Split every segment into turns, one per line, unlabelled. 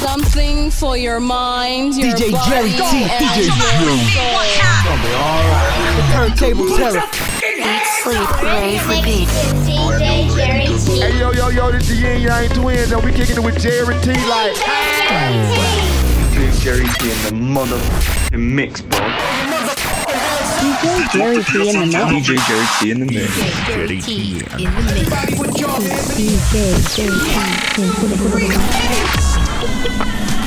Something for your mind, your
DJ
body,
Jerry T,
and
DJ
your
Drew.
soul.
The turntable terror.
Eat, sleep, rave, repeat.
DJ Jerry T.
Hey yo yo yo, this the Yin Yang Twins, and we kicking it with Jerry T like.
Big Jerry T in the motherfucking mix, bro.
DJ Jerry T in the mix.
DJ Jerry T in the mix.
Jerry T in the mix.
DJ Jerry T in the
Thank you.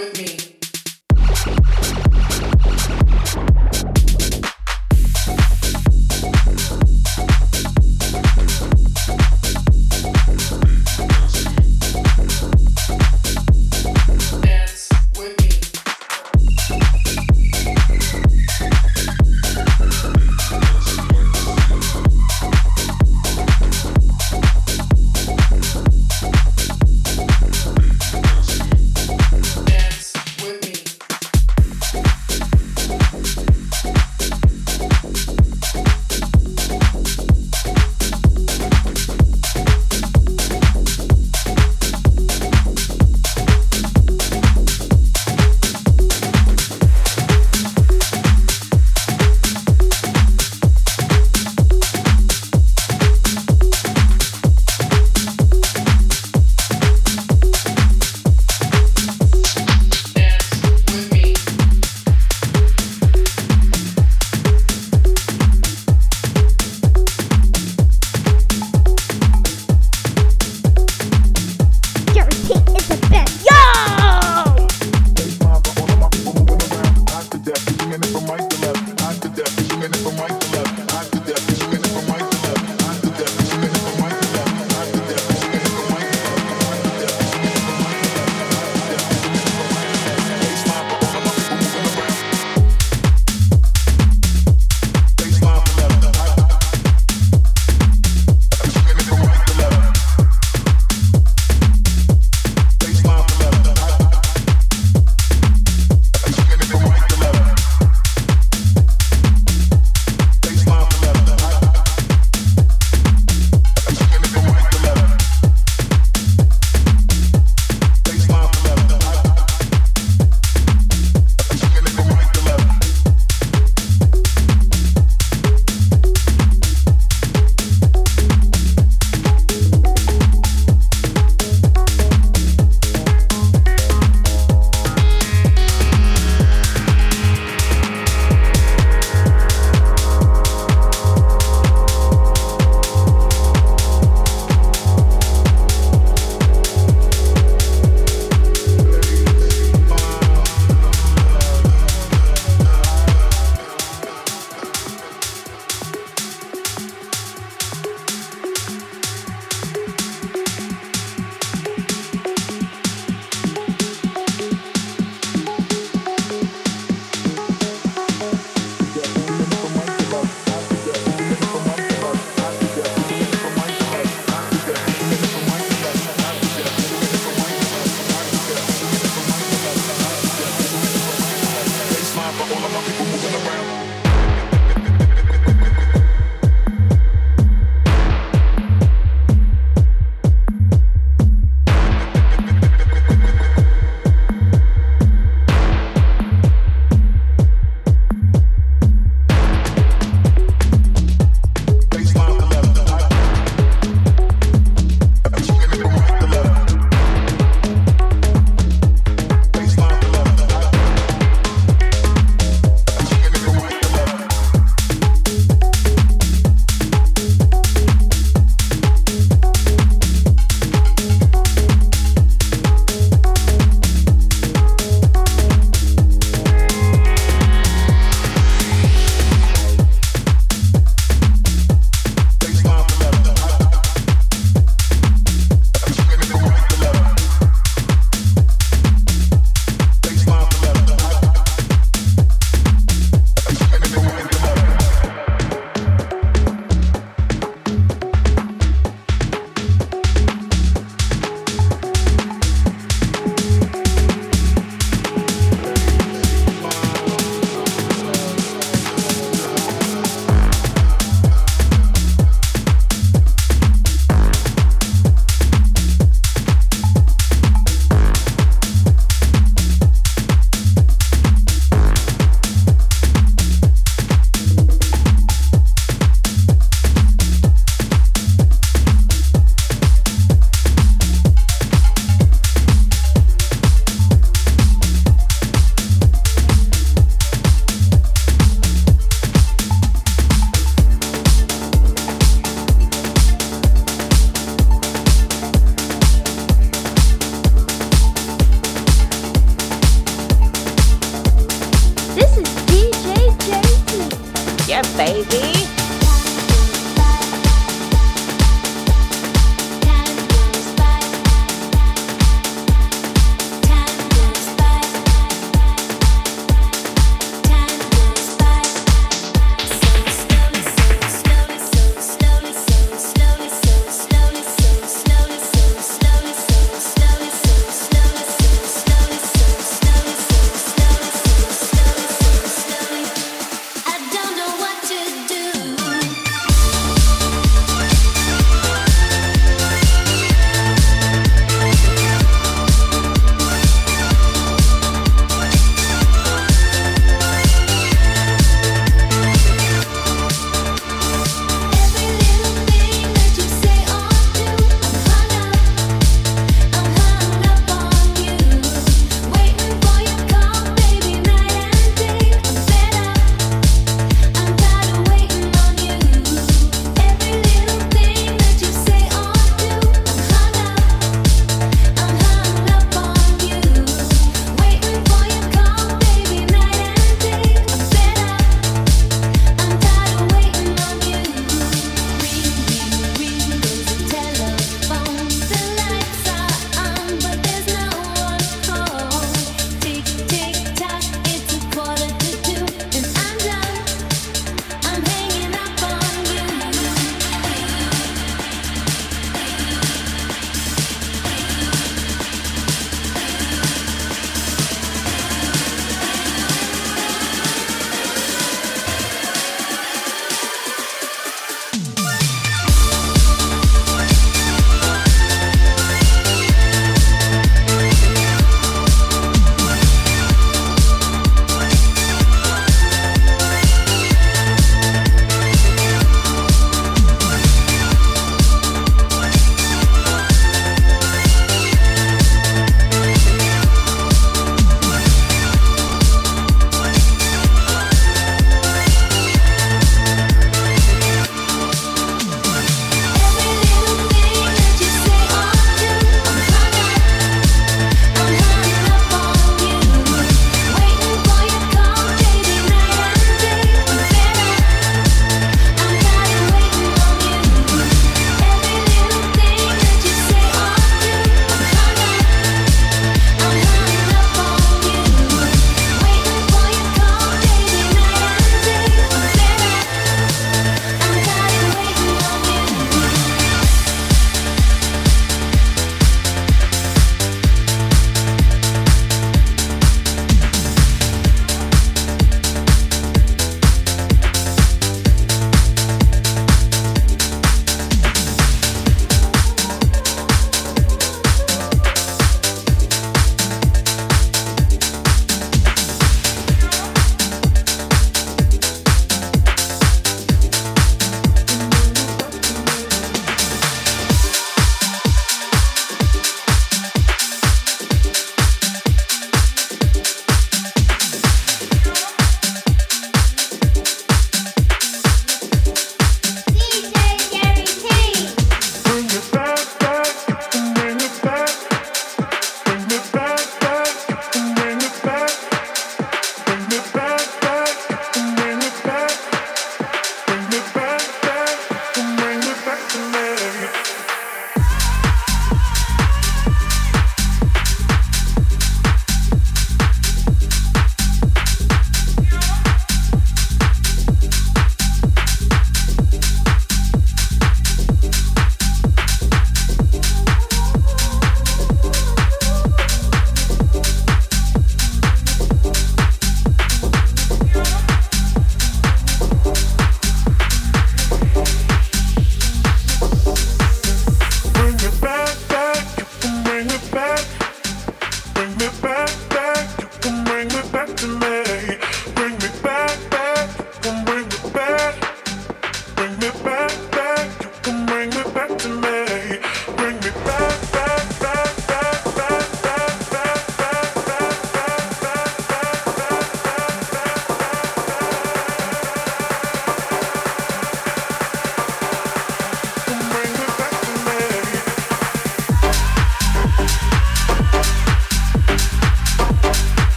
with
me.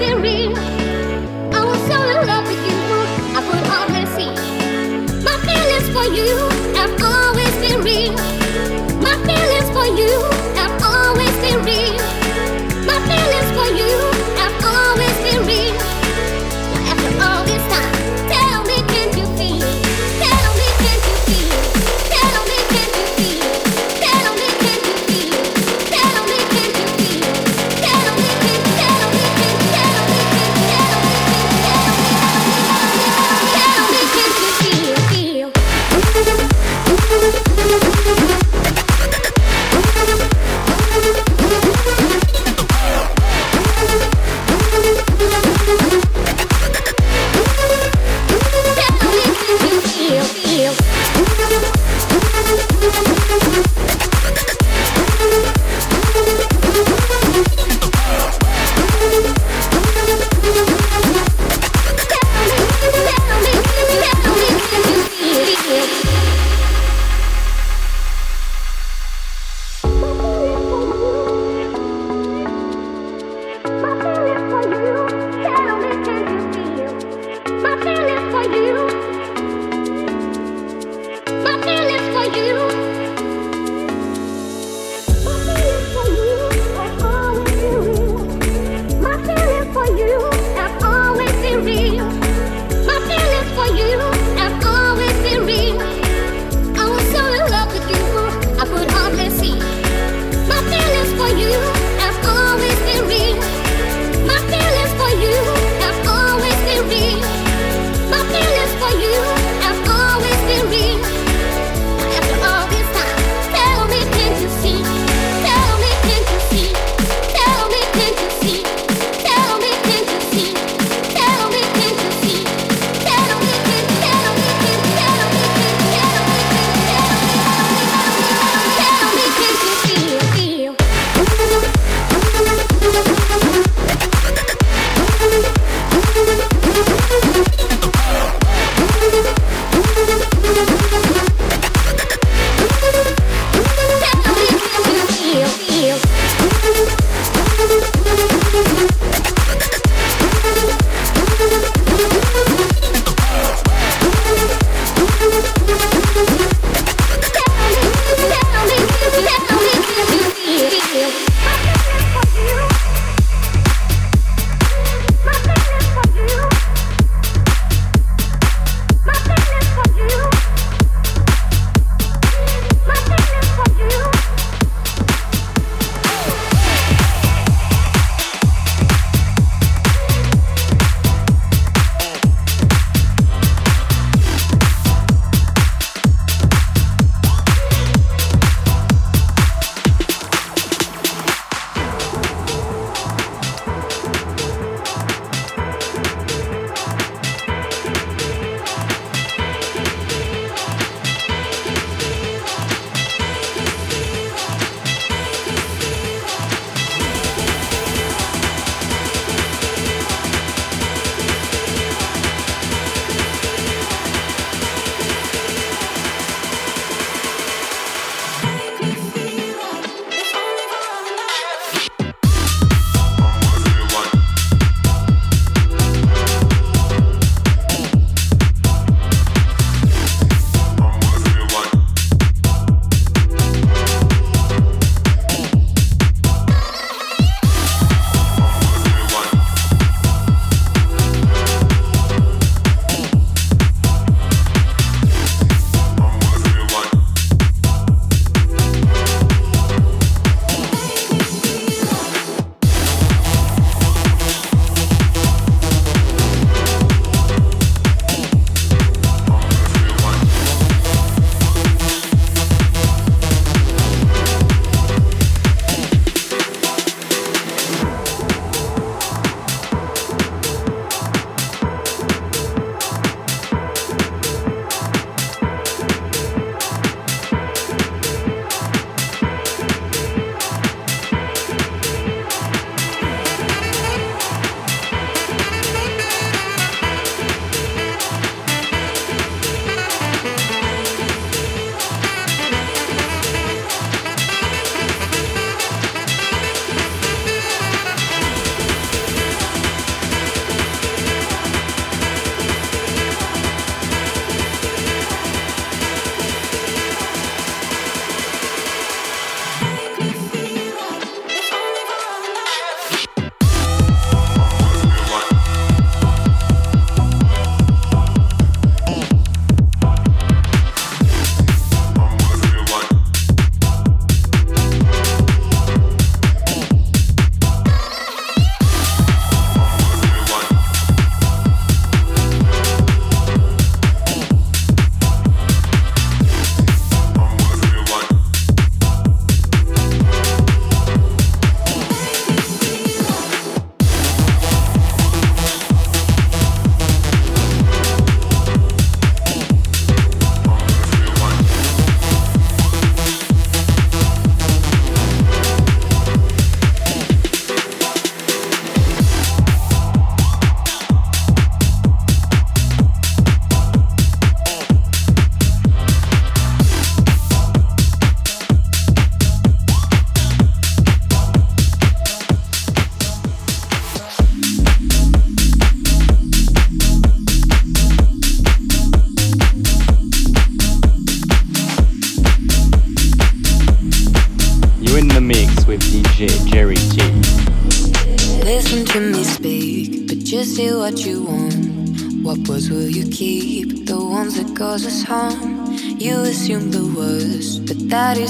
Thank you.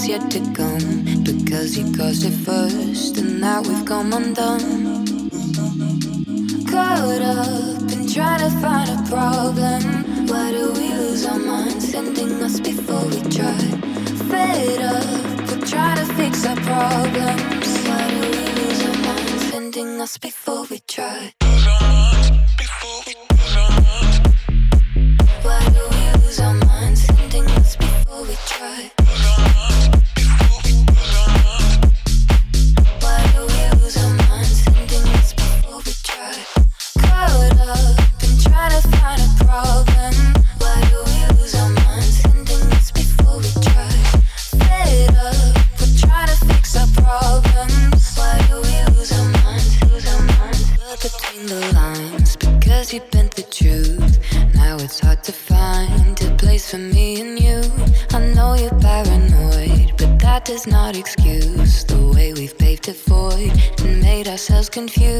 is yet to come because you caused it first, and now we've come undone. Caught up in trying to find a problem. Why do we lose our minds, ending us before we try? Fed up, we're trying to fix our problems. Why do we lose our minds, ending us before? confused.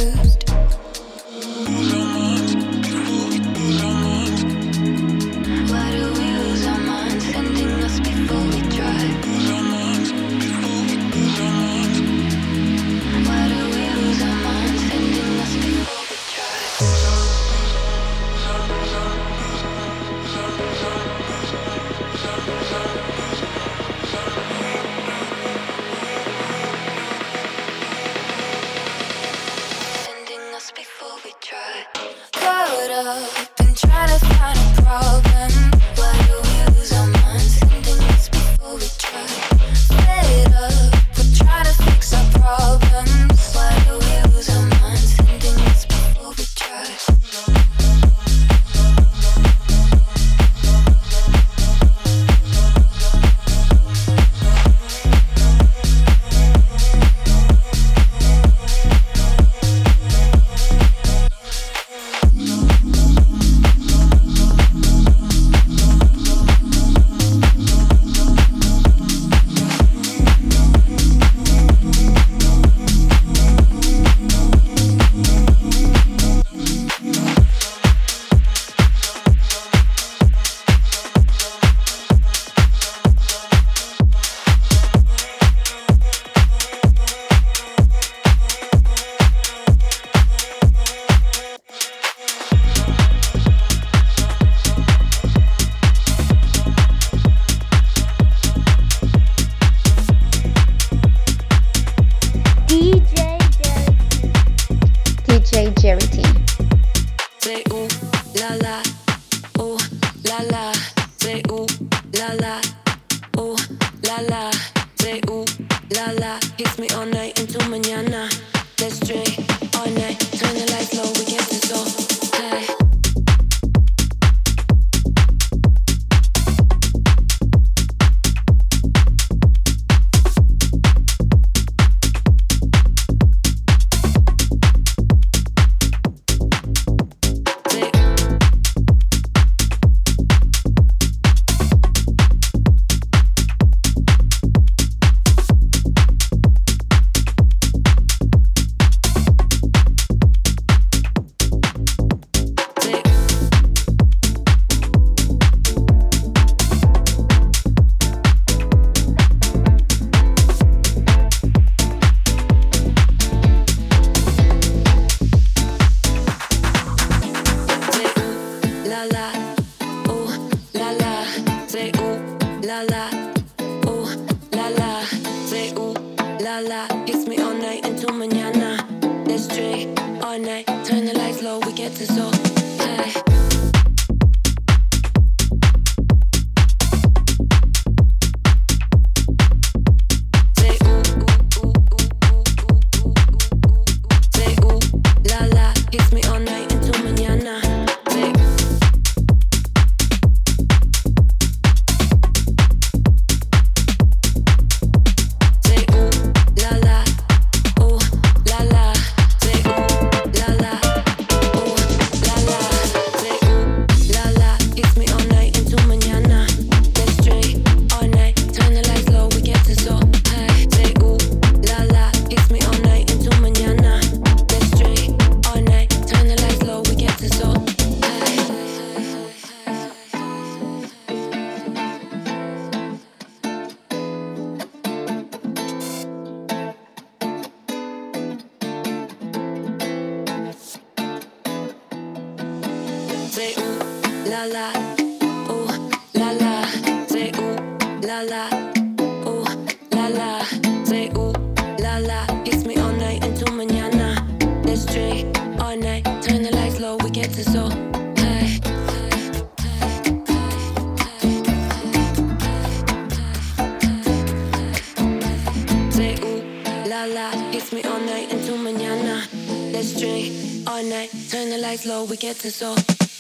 low, we get to so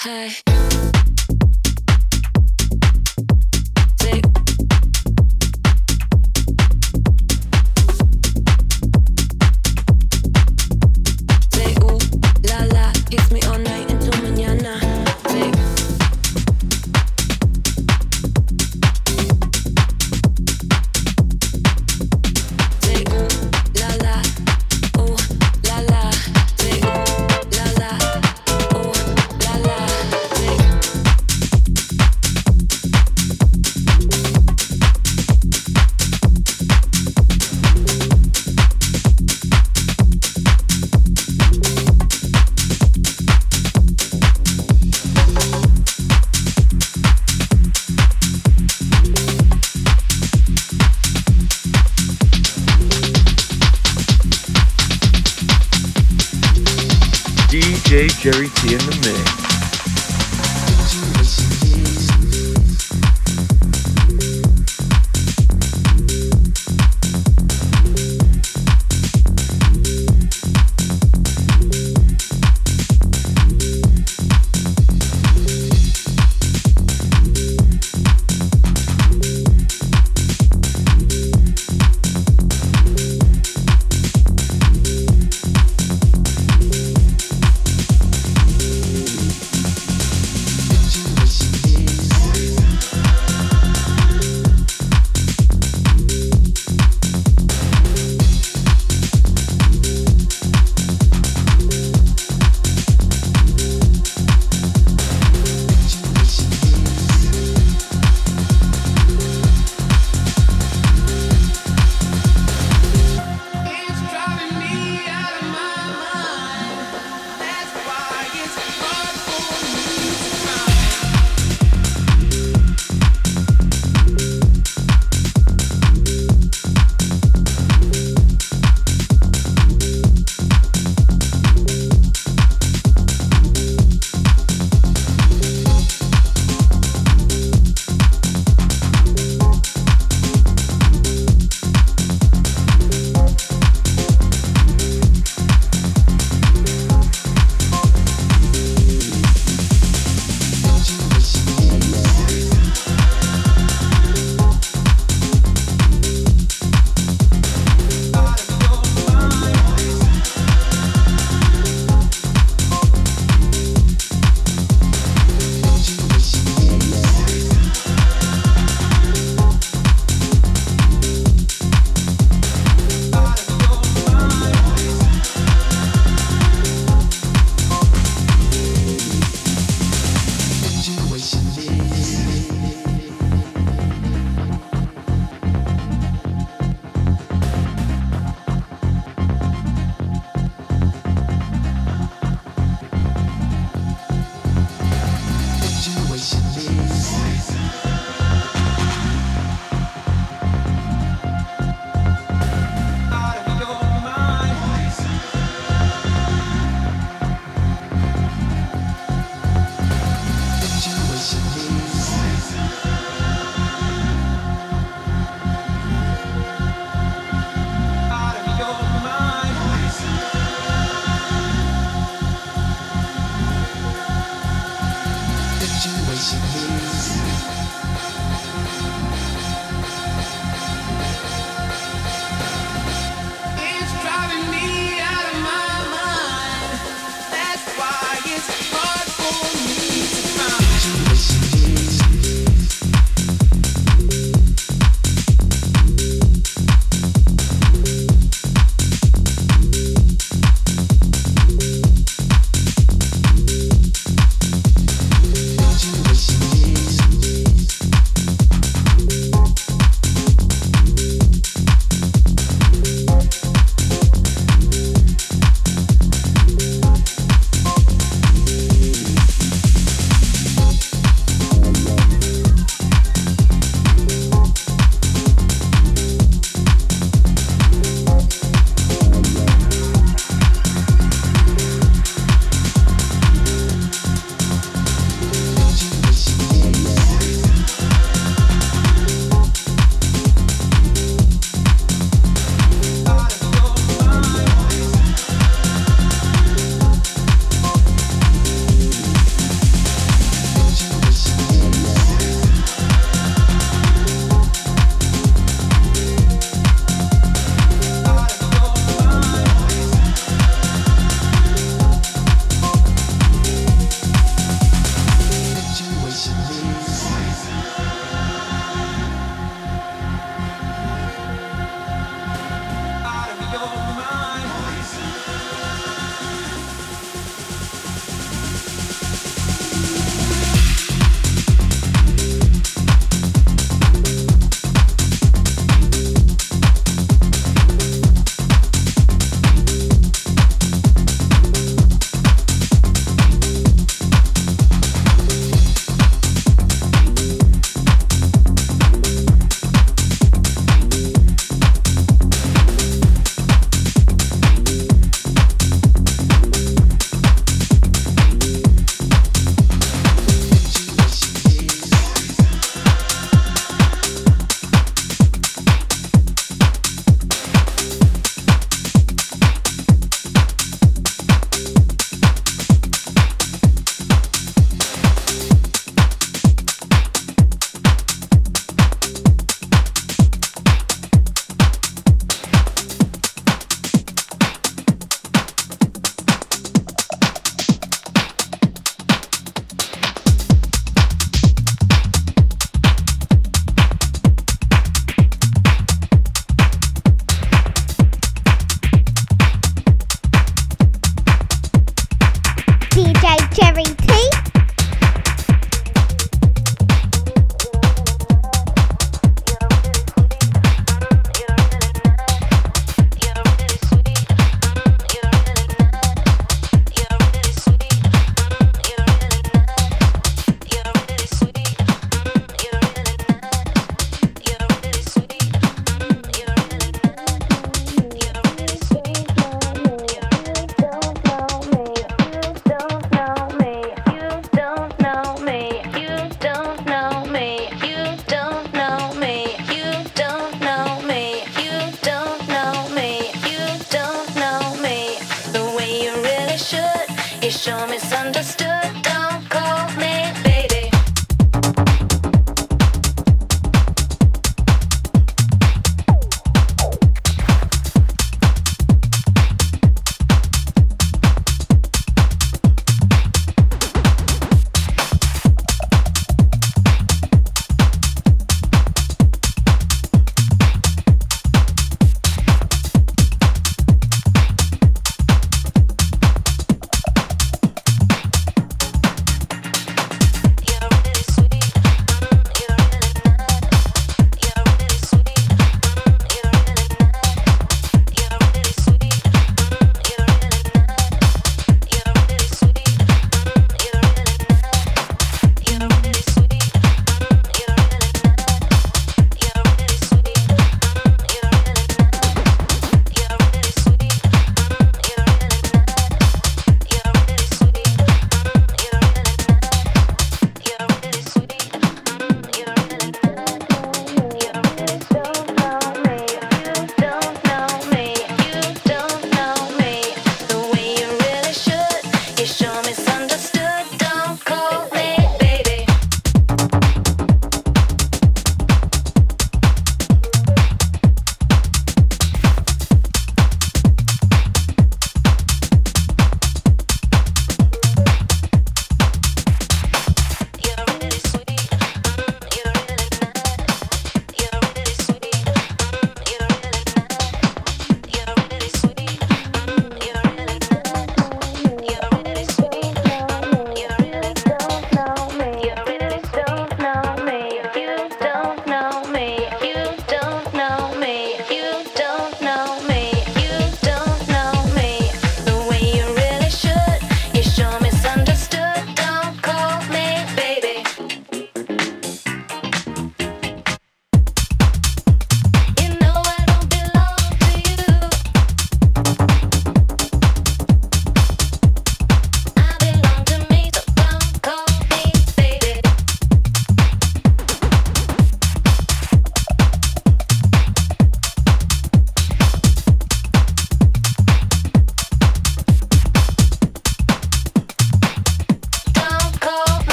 high.